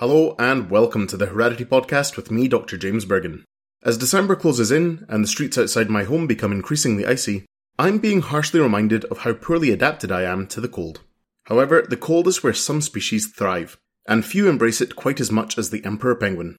Hello and welcome to the Heredity Podcast with me, Dr. James Burgon. As December closes in and the streets outside my home become increasingly icy, I'm being harshly reminded of how poorly adapted I am to the cold. However, the cold is where some species thrive, and few embrace it quite as much as the emperor penguin.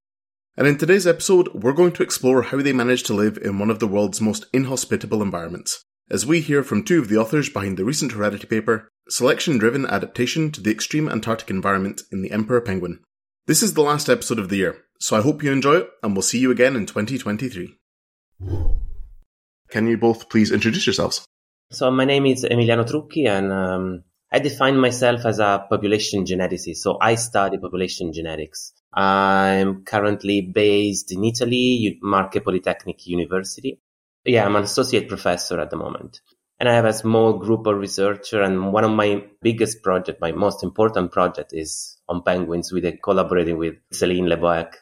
And in today's episode, we're going to explore how they manage to live in one of the world's most inhospitable environments, as we hear from two of the authors behind the recent Heredity paper, Selection Driven Adaptation to the Extreme Antarctic Environment in the Emperor Penguin. This is the last episode of the year, so I hope you enjoy it, and we'll see you again in 2023. Can you both please introduce yourselves? So my name is Emiliano Trucchi, and um, I define myself as a population geneticist. So I study population genetics. I'm currently based in Italy, Marche Polytechnic University. Yeah, I'm an associate professor at the moment. And I have a small group of researchers and one of my biggest project, my most important project is on penguins with collaborating with Céline Le Bohec.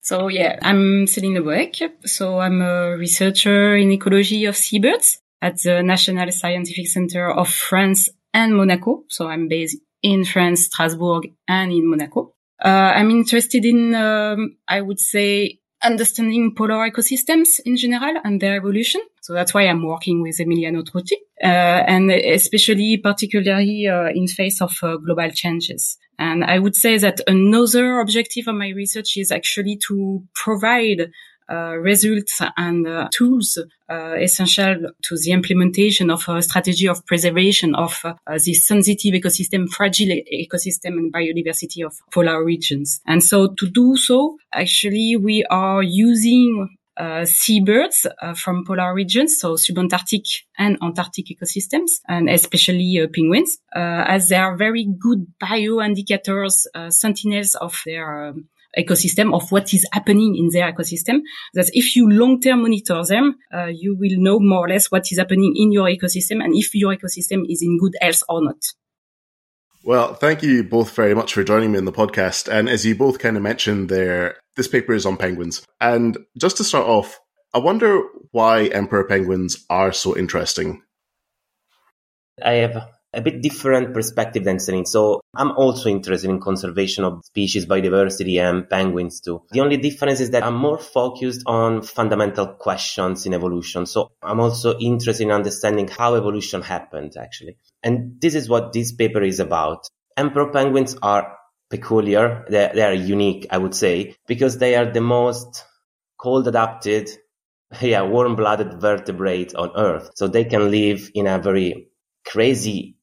So yeah, I'm Céline Le Bohec. So I'm a researcher in ecology of seabirds at the National Scientific Center of France and Monaco. So I'm based in France, Strasbourg and in Monaco. Uh, I'm interested in, um, I would say, understanding polar ecosystems in general and their evolution. So that's why I'm working with Emiliano Trucchi, uh, and especially particularly uh, in face of uh, global changes. And I would say that another objective of my research is actually to provide uh, results and uh, tools uh, essential to the implementation of a strategy of preservation of uh, this sensitive ecosystem, fragile ecosystem and biodiversity of polar regions. And so to do so, actually, we are using uh, seabirds uh, from polar regions, so subantarctic and Antarctic ecosystems, and especially uh, penguins, as they are very good bioindicators, sentinels of their um, ecosystem of what is happening in their ecosystem. That if you long-term monitor them, uh, you will know more or less what is happening in your ecosystem and if your ecosystem is in good health or not. Well, thank you both very much for joining me in the podcast. And as you both kind of mentioned there, this paper is on penguins. And just to start off, I wonder why emperor penguins are so interesting. I have a bit different perspective than Céline. So I'm also interested in conservation of species, biodiversity, and penguins too. The only difference is that I'm more focused on fundamental questions in evolution. So I'm also interested in understanding how evolution happened, actually. And this is what this paper is about. Emperor penguins are peculiar. They're, they are unique, I would say, because they are the most cold adapted, yeah, warm blooded vertebrate on Earth. So they can live in a very crazy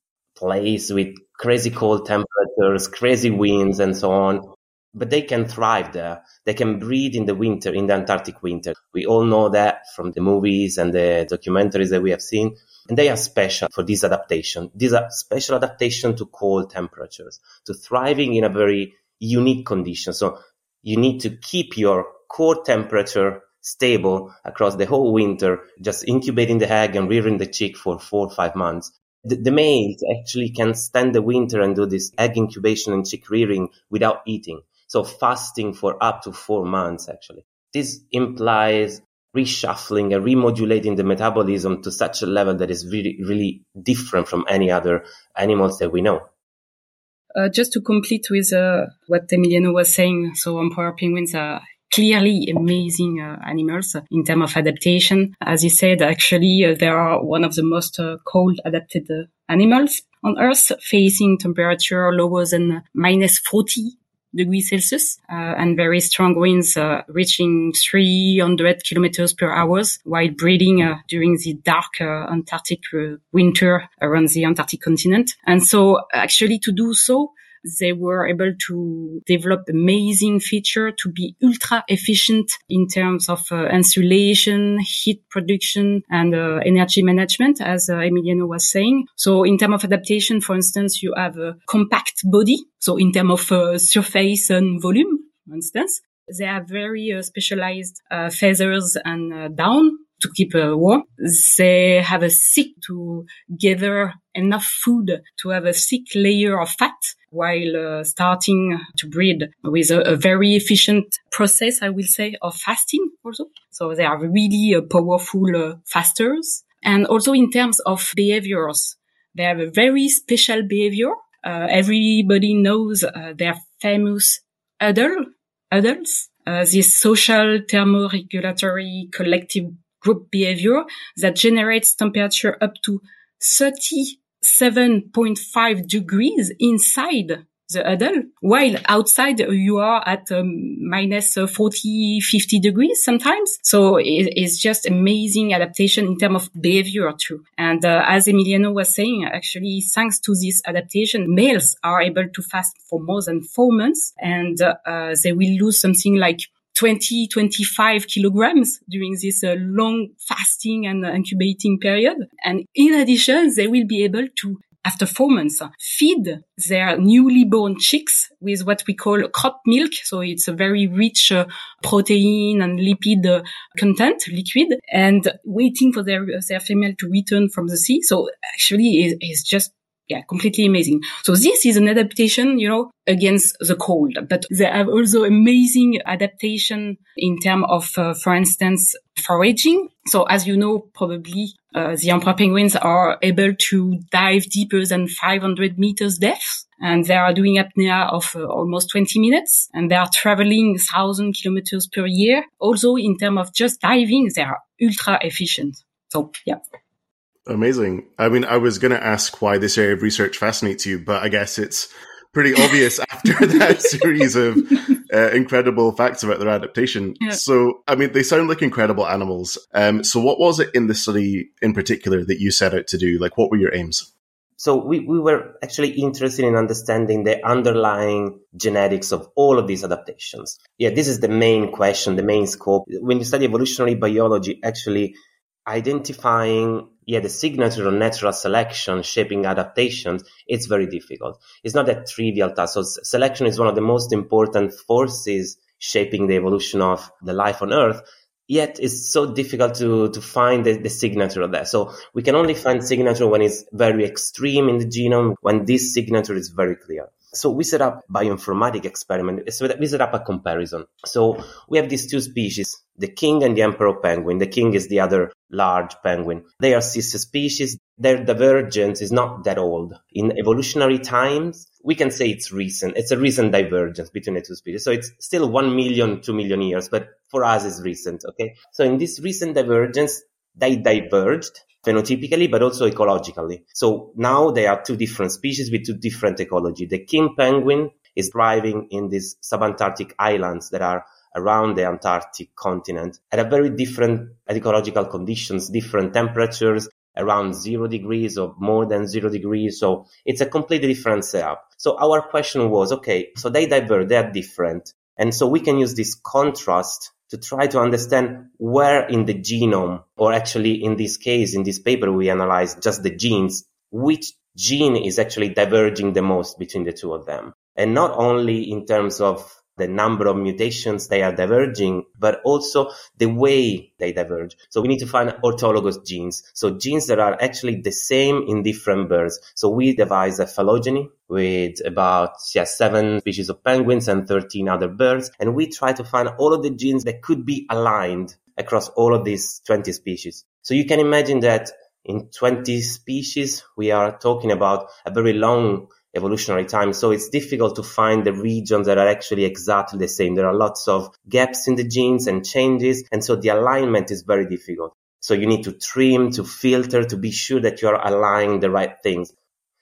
place with crazy cold temperatures, crazy winds, and so on. But they can thrive there. They can breed in the winter, in the Antarctic winter. We all know that from the movies and the documentaries that we have seen. And they are special for this adaptation. These are special adaptation to cold temperatures, to thriving in a very unique condition. So you need to keep your core temperature stable across the whole winter, just incubating the egg and rearing the chick for four or five months the, the males actually can stand the winter and do this egg incubation and chick rearing without eating. So fasting for up to four months, actually. This implies reshuffling and remodulating the metabolism to such a level that is really, really different from any other animals that we know. Uh, just to complete with uh, what Emiliano was saying, so emperor penguins are clearly amazing uh, animals in terms of adaptation. As you said, actually, uh, they are one of the most uh, cold adapted animals on Earth, facing temperature lower than minus 40 degrees Celsius uh, and very strong winds uh, reaching 300 kilometers per hour while breeding uh, during the dark Antarctic winter around the Antarctic continent. And so actually to do so, they were able to develop amazing feature to be ultra efficient in terms of uh, insulation, heat production, and uh, energy management, as uh, Emiliano was saying. So in terms of adaptation, for instance, you have a compact body. So in terms of uh, surface and volume, for instance, they have very uh, specialized uh, feathers and down to keep warm. They have a thick to gather enough food to have a thick layer of fat while uh, starting to breed with a, a, very efficient process, I will say, of fasting also. So they are really uh, powerful uh, fasters. And also in terms of behaviors, they have a very special behavior. Uh, everybody knows uh, their famous adult, adults, uh, this social thermoregulatory collective group behavior that generates temperature up to 37.5 degrees inside the adult, while outside you are at um, uh, 40, 50 degrees sometimes. So it, it's just amazing adaptation in terms of behavior too. And uh, as Emiliano was saying, actually, thanks to this adaptation, males are able to fast for more than four months and uh, they will lose something like 20, 25 kilograms during this uh, long fasting and uh, incubating period. And in addition, they will be able to after four months, feed their newly born chicks with what we call crop milk. So it's a very rich uh, protein and lipid uh, content, liquid, and waiting for their, their female to return from the sea. So actually, it, it's just yeah, completely amazing. So this is an adaptation, you know, against the cold, but they have also amazing adaptation in terms of, uh, for instance, foraging. So as you know, probably uh, the emperor penguins are able to dive deeper than 500 meters depth. And they are doing apnea of uh, almost 20 minutes and they are traveling 1000 kilometers per year. Also in terms of just diving, they are ultra efficient. So yeah. Amazing. I mean, I was going to ask why this area of research fascinates you, but I guess it's pretty obvious after that series of uh, incredible facts about their adaptation. Yeah. So, I mean, they sound like incredible animals. Um, so, what was it in the study in particular that you set out to do? Like, what were your aims? So we, we were actually interested in understanding the underlying genetics of all of these adaptations. Yeah, this is the main question, the main scope. When you study evolutionary biology, actually identifying yeah, the signature of natural selection shaping adaptations, it's very difficult. It's not a trivial task. So selection is one of the most important forces shaping the evolution of the life on Earth. Yet it's so difficult to, to find the, the signature of that. So we can only find signature when it's very extreme in the genome, when this signature is very clear. So we set up bioinformatic experiment. So we set up a comparison. So we have these two species, the king and the emperor penguin. The king is the other large penguin. They are sister species. Their divergence is not that old. In evolutionary times, we can say it's recent. It's a recent divergence between the two species. So it's still one million, two million years, but for us it's recent. Okay. So in this recent divergence, they diverged phenotypically, but also ecologically. So now they are two different species with two different ecology. The king penguin is thriving in these subantarctic islands that are around the Antarctic continent at a very different ecological conditions, different temperatures, around zero degrees or more than zero degrees. So it's a completely different setup. So our question was, okay, so they diverge, they are different. And so we can use this contrast to try to understand where in the genome, or actually in this case, in this paper, we analyzed just the genes, which gene is actually diverging the most between the two of them. And not only in terms of the number of mutations they are diverging, but also the way they diverge. So we need to find orthologous genes. So genes that are actually the same in different birds. So we devised a phylogeny with about yeah, seven species of penguins and 13 other birds. And we try to find all of the genes that could be aligned across all of these 20 species. So you can imagine that in 20 species, we are talking about a very long evolutionary time. So it's difficult to find the regions that are actually exactly the same. There are lots of gaps in the genes and changes. And so the alignment is very difficult. So you need to trim, to filter, to be sure that you're aligning the right things.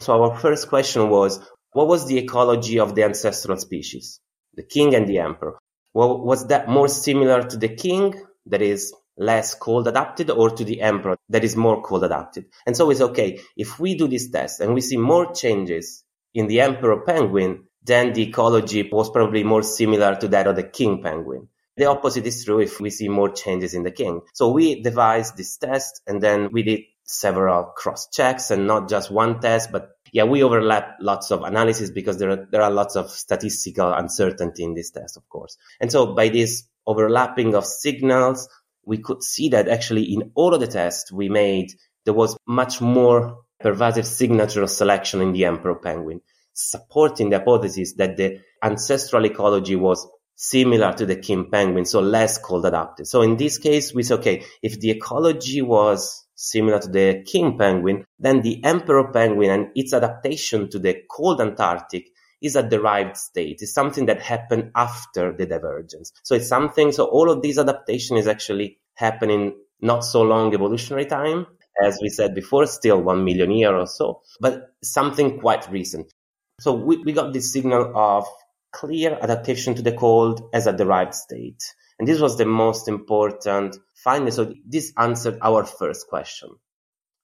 So our first question was, what was the ecology of the ancestral species? The king and the emperor. Well, was that more similar to the king that is less cold adapted or to the emperor that is more cold adapted? And so it's okay. If we do this test and we see more changes in the emperor penguin, then the ecology was probably more similar to that of the king penguin. The opposite is true if we see more changes in the king. So we devised this test and then we did several cross checks and not just one test, but yeah, we overlap lots of analysis because there are, there are lots of statistical uncertainty in this test, of course. And so by this overlapping of signals, we could see that actually in all of the tests we made, there was much more pervasive signature of selection in the emperor penguin, supporting the hypothesis that the ancestral ecology was similar to the king penguin, so less cold adapted. So in this case, we say, okay, if the ecology was similar to the king penguin, then the emperor penguin and its adaptation to the cold Antarctic is a derived state. It's something that happened after the divergence. So it's something, so all of these adaptation is actually happening not so long evolutionary time, as we said before, still one million year or so, but something quite recent. So we, we got this signal of clear adaptation to the cold as a derived state. And this was the most important finding. So this answered our first question.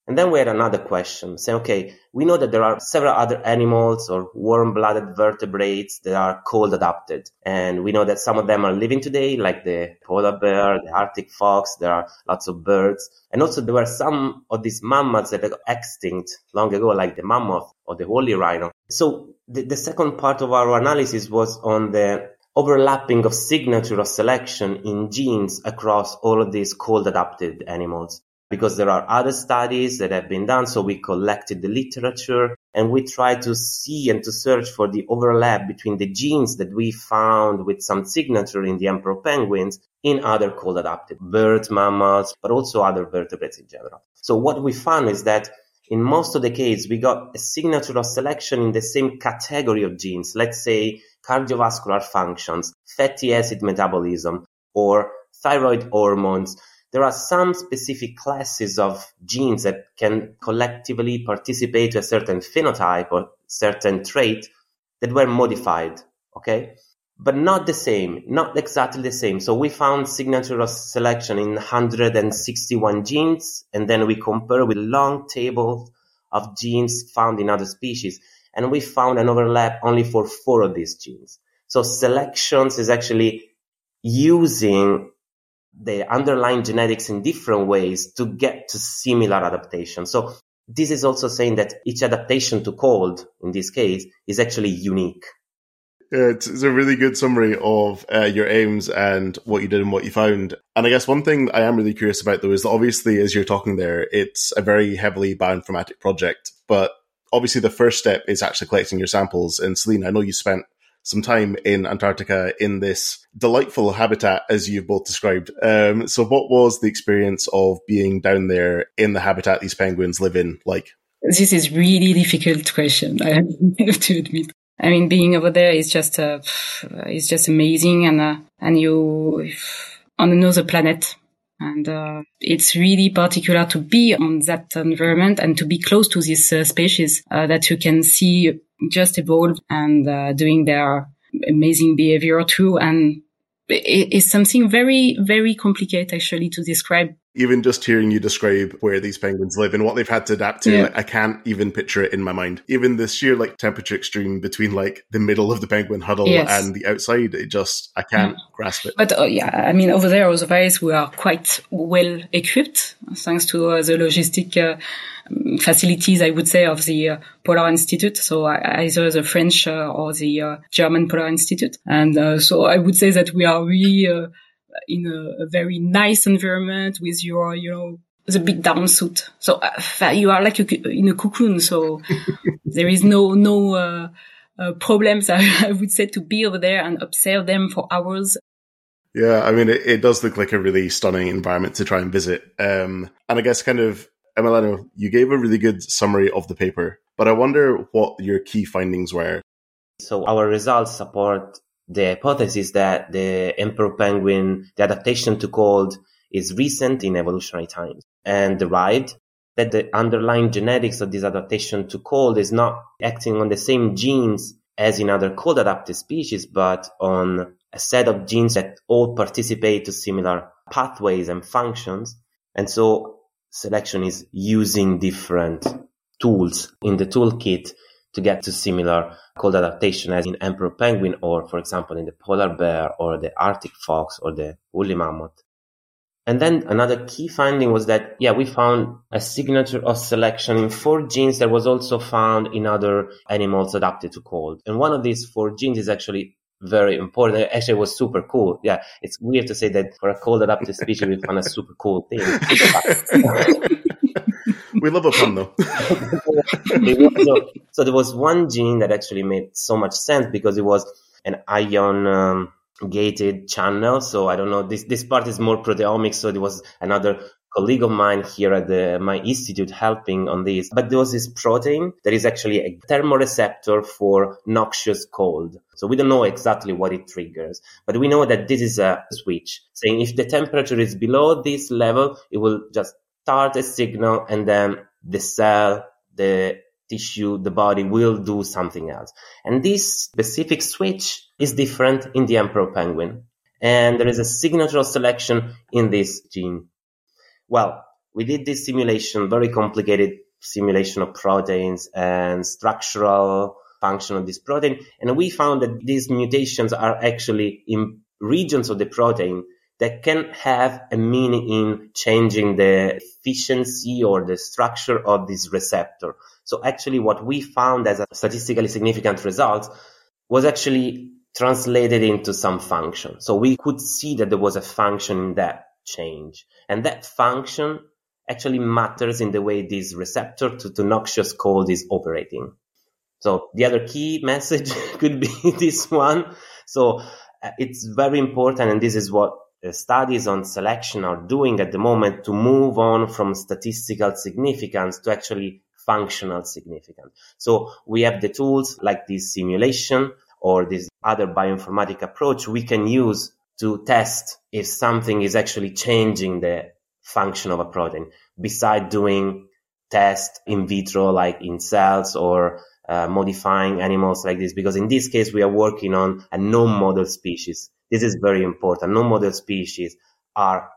And then we had another question saying, okay, we know that there are several other animals or warm-blooded vertebrates that are cold adapted. And we know that some of them are living today, like the polar bear, the Arctic fox. There are lots of birds. And also there were some of these mammals that got extinct long ago, like the mammoth or the woolly rhino. So the, the second part of our analysis was on the overlapping of signature of selection in genes across all of these cold adapted animals. Because there are other studies that have been done, so we collected the literature and we tried to see and to search for the overlap between the genes that we found with some signature in the emperor penguins in other cold adapted birds, mammals, but also other vertebrates in general. So what we found is that in most of the cases, we got a signature of selection in the same category of genes. Let's say cardiovascular functions, fatty acid metabolism, or thyroid hormones. There are some specific classes of genes that can collectively participate to a certain phenotype or certain trait that were modified. Okay but not the same, not exactly the same. So we found signature of selection in 161 genes, and then we compare with long tables of genes found in other species, and we found an overlap only for four of these genes. So selections is actually using the underlying genetics in different ways to get to similar adaptation. So this is also saying that each adaptation to cold, in this case, is actually unique. Yeah, it's, it's, a really good summary of uh, your aims and what you did and what you found. And I guess one thing I am really curious about though is that obviously, as you're talking there, it's a very heavily bioinformatic project. But obviously, the first step is actually collecting your samples. And Celine, I know you spent some time in Antarctica in this delightful habitat, as you've both described. Um, so, what was the experience of being down there in the habitat these penguins live in like? This is really difficult question. I have to admit. I mean, being over there is just uh, is just amazing, and uh, and you on another planet, and uh, it's really particular to be on that environment and to be close to this uh, species uh, that you can see just evolve and uh, doing their amazing behavior too, and it is something very very complicated actually to describe even just hearing you describe where these penguins live and what they've had to adapt to, yeah. like, I can't even picture it in my mind. Even the sheer like temperature extreme between like the middle of the penguin huddle yes. and the outside, it just I can't mm. grasp it. But uh, yeah, I mean, over there, otherwise we are quite well equipped thanks to uh, the logistic. Uh, facilities, I would say, of the uh, Polar Institute. So either the French uh, or the uh, German Polar Institute. And uh, so I would say that we are really uh, in a, a, very nice environment with your, you know, the big down suit. So uh, you are like a, in a cocoon. So there is no, no, uh, uh, problems, I, would say, to be over there and observe them for hours. Yeah, I mean, it, it does look like a really stunning environment to try and visit. Um, and I guess kind of, Emiliano, you gave a really good summary of the paper, but I wonder what your key findings were. So our results support the hypothesis that the emperor penguin, the adaptation to cold is recent in evolutionary times and derived that the underlying genetics of this adaptation to cold is not acting on the same genes as in other cold adapted species, but on a set of genes that all participate to similar pathways and functions. And so selection is using different tools in the toolkit to get to similar cold adaptation as in emperor penguin or, for example, in the polar bear or the Arctic fox or the woolly mammoth. And then another key finding was that, yeah, we found a signature of selection in four genes that was also found in other animals adapted to cold. And one of these four genes is actually very important. Actually, it was super cool. Yeah, it's weird to say that for a cold adapted species, we found a super cool thing. we love a pun though. so, so, there was one gene that actually made so much sense because it was an ion um, gated channel. So I don't know. This this part is more proteomics. So there was another colleague of mine here at the, my institute helping on this. But there was this protein that is actually a thermoreceptor for noxious cold. So we don't know exactly what it triggers, but we know that this is a switch saying if the temperature is below this level, it will just start a signal and then the cell, the tissue, the body will do something else. And this specific switch is different in the emperor penguin. And there is a signature selection in this gene. Well, we did this simulation, very complicated simulation of proteins and structural function of this protein. And we found that these mutations are actually in regions of the protein that can have a meaning in changing the efficiency or the structure of this receptor. So actually what we found as a statistically significant result was actually translated into some function. So we could see that there was a function in that change. And that function actually matters in the way this receptor to, to noxious cold is operating. So the other key message could be this one. So uh, it's very important. And this is what studies on selection are doing at the moment to move on from statistical significance to actually functional significance. So we have the tools like this simulation or this other bioinformatic approach we can use to test if something is actually changing the function of a protein beside doing tests in vitro like in cells or uh, modifying animals like this because in this case we are working on a non-model species this is very important No model species are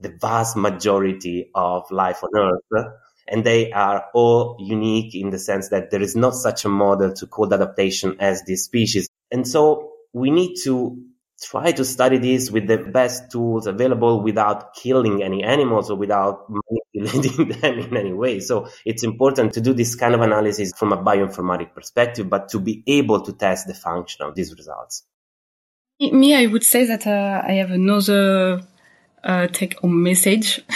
the vast majority of life on earth and they are all unique in the sense that there is not such a model to cold adaptation as this species and so we need to try to study this with the best tools available without killing any animals or without manipulating them in any way. So it's important to do this kind of analysis from a bioinformatic perspective, but to be able to test the function of these results. Me, I would say that uh, I have another uh, take home message.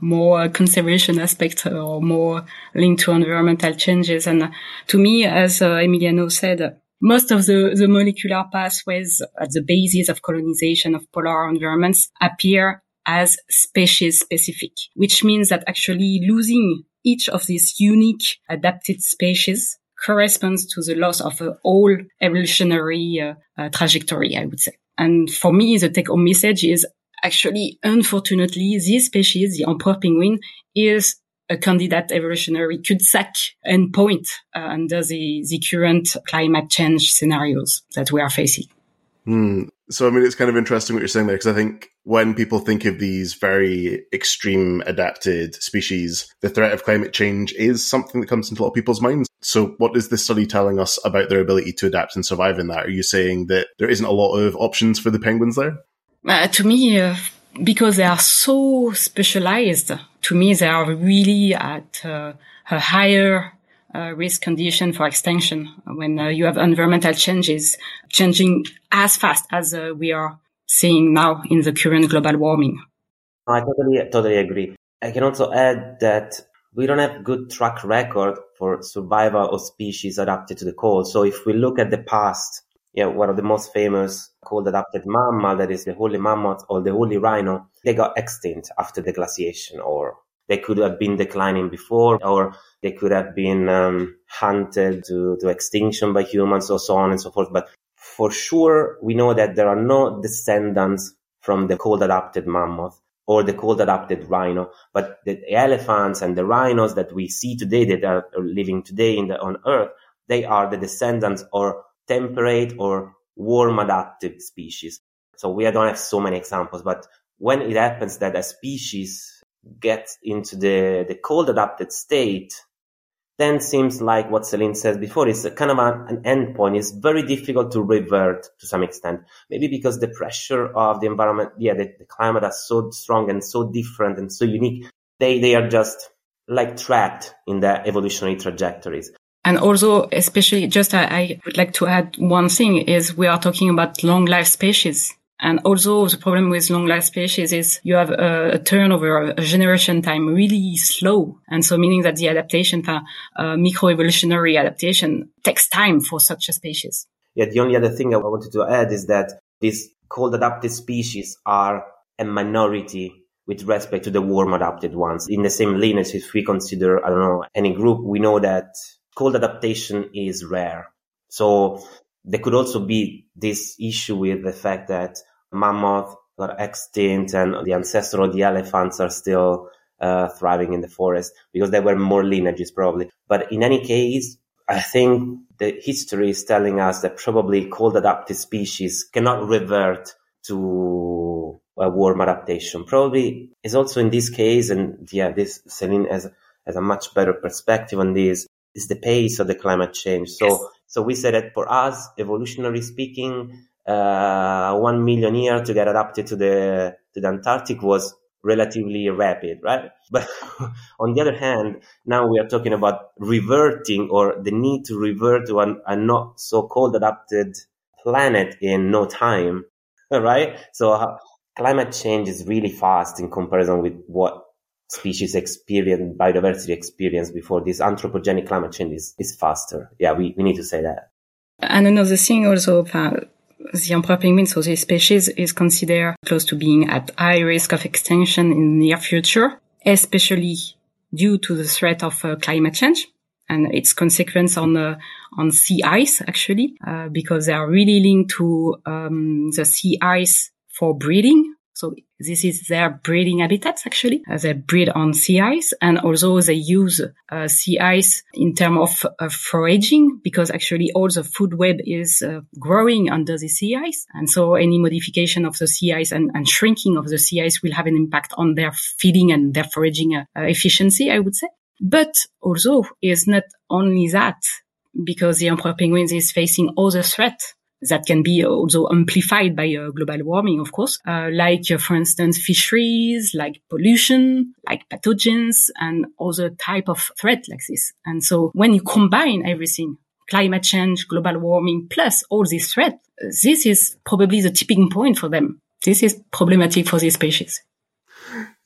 more conservation aspect or more linked to environmental changes. And to me, as uh, Emiliano said, most of the, the molecular pathways at the basis of colonization of polar environments appear as species specific, which means that actually losing each of these unique adapted species corresponds to the loss of a whole evolutionary uh, uh, trajectory, I would say. And for me, the take home message is actually, unfortunately, this species, the emperor penguin, is a candidate evolutionary cul-de-sac endpoint uh, under the, the current climate change scenarios that we are facing. Hmm. So, I mean, it's kind of interesting what you're saying there, because I think when people think of these very extreme adapted species, the threat of climate change is something that comes into a lot of people's minds. So, what is this study telling us about their ability to adapt and survive in that? Are you saying that there isn't a lot of options for the penguins there? Uh, to me, uh, because they are so specialized, to me, they are really at uh, a higher uh, risk condition for extinction when uh, you have environmental changes changing as fast as uh, we are seeing now in the current global warming. I totally, totally agree. I can also add that we don't have good track record for survival of species adapted to the cold. So if we look at the past, yeah, one of the most famous cold adapted mammal, that is the woolly mammoth or the woolly rhino, they got extinct after the glaciation or they could have been declining before or they could have been um, hunted to, to extinction by humans or so on and so forth. But for sure, we know that there are no descendants from the cold adapted mammoth or the cold adapted rhino, but the elephants and the rhinos that we see today that are living today the, on earth, they are the descendants or temperate or warm adapted species. So we don't have so many examples, but when it happens that a species gets into the, the cold adapted state, then seems like what Celine said before is a kind of a, an endpoint. It's very difficult to revert to some extent. Maybe because the pressure of the environment, yeah, the, the climate is so strong and so different and so unique. They, they are just like trapped in their evolutionary trajectories. And also, especially just I, I would like to add one thing is we are talking about long life species. And also the problem with long life species is you have a, a turnover, a generation time really slow. And so meaning that the adaptation, uh, microevolutionary adaptation takes time for such a species. Yeah. The only other thing I wanted to add is that these cold adapted species are a minority with respect to the warm adapted ones. In the same lineage, if we consider, I don't know, any group, we know that cold adaptation is rare. So there could also be this issue with the fact that mammoth got extinct and the ancestor of the elephants are still uh, thriving in the forest because there were more lineages probably. But in any case, I think the history is telling us that probably cold adapted species cannot revert to a warm adaptation. Probably is also in this case, and yeah, this Celine has, has a much better perspective on this, is the pace of the climate change. So yes. So we said that for us, evolutionary speaking, uh, one million year to get adapted to the to the Antarctic was relatively rapid, right? But on the other hand, now we are talking about reverting or the need to revert to an, a not so cold adapted planet in no time, right? So uh, climate change is really fast in comparison with what species experience, biodiversity experience before this anthropogenic climate change is, is faster. Yeah, we, we need to say that. And another thing also, the emperor penguin, so this species is considered close to being at high risk of extinction in the near future, especially due to the threat of uh, climate change and its consequence on uh, on sea ice actually, uh, because they are really linked to um, the sea ice for breeding. So this is their breeding habitats actually. Uh, they breed on sea ice and also they use uh, sea ice in terms of uh, foraging because actually all the food web is uh, growing under the sea ice. And so any modification of the sea ice and, and, shrinking of the sea ice will have an impact on their feeding and their foraging uh, efficiency, I would say. But also it's not only that because the emperor penguins is facing other threats that can be also amplified by uh, global warming, of course, uh, like, uh, for instance, fisheries, like pollution, like pathogens and other type of threat like this. And so when you combine everything, climate change, global warming, plus all these threats, this is probably the tipping point for them. This is problematic for these species.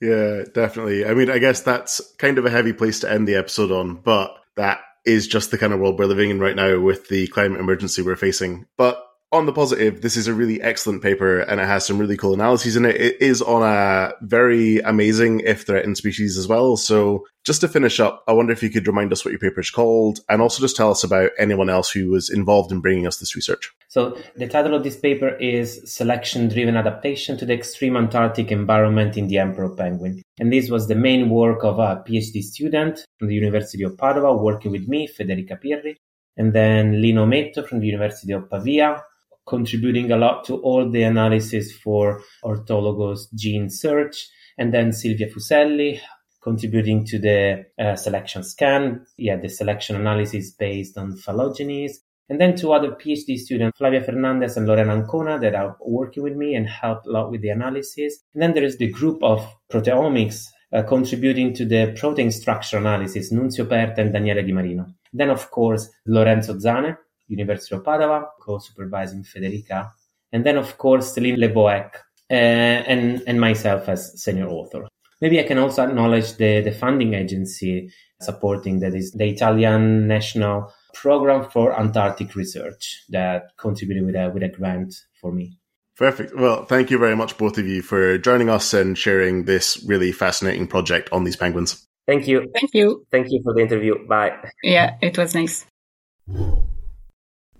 Yeah, definitely. I mean, I guess that's kind of a heavy place to end the episode on, but that is just the kind of world we're living in right now with the climate emergency we're facing. But on the positive, this is a really excellent paper and it has some really cool analyses in it. It is on a very amazing, if threatened species as well. So just to finish up, I wonder if you could remind us what your paper is called and also just tell us about anyone else who was involved in bringing us this research. So the title of this paper is Selection Driven Adaptation to the Extreme Antarctic Environment in the Emperor Penguin. And this was the main work of a PhD student from the University of Padua working with me, Federica Pirri, and then Lino Ometto from the University of Pavia, contributing a lot to all the analysis for orthologous gene search. And then Silvia Fuselli contributing to the uh, selection scan, yeah, the selection analysis based on phylogenies. And then two other PhD students, Flavia Fernandes and Lorena Ancona, that are working with me and help a lot with the analysis. And then there is the group of proteomics uh, contributing to the protein structure analysis, Nunzio Perta and Daniele Di Marino. Then, of course, Lorenzo Zane, University of Padua, co-supervising Federica, and then of course Celine Le Bohec uh, and and myself as senior author. Maybe I can also acknowledge the, the funding agency supporting that is the Italian National Program for Antarctic Research that contributed with a with a grant for me. Perfect. Well, thank you very much, both of you, for joining us and sharing this really fascinating project on these penguins. Thank you. Thank you. Thank you for the interview. Bye. Yeah, it was nice.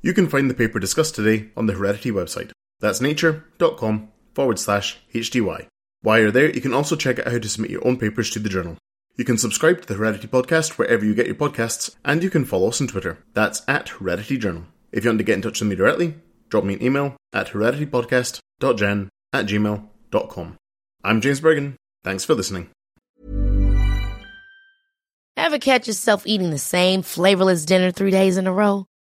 You can find the paper discussed today on the Heredity website. That's nature.com forward slash HTY. While you're there, you can also check out how to submit your own papers to the journal. You can subscribe to the Heredity podcast wherever you get your podcasts, and you can follow us on Twitter. That's at Heredity Journal. If you want to get in touch with me directly, drop me an email at hereditypodcast.gen at gmail.com. I'm James Burgon. Thanks for listening. Ever catch yourself eating the same flavorless dinner three days in a row?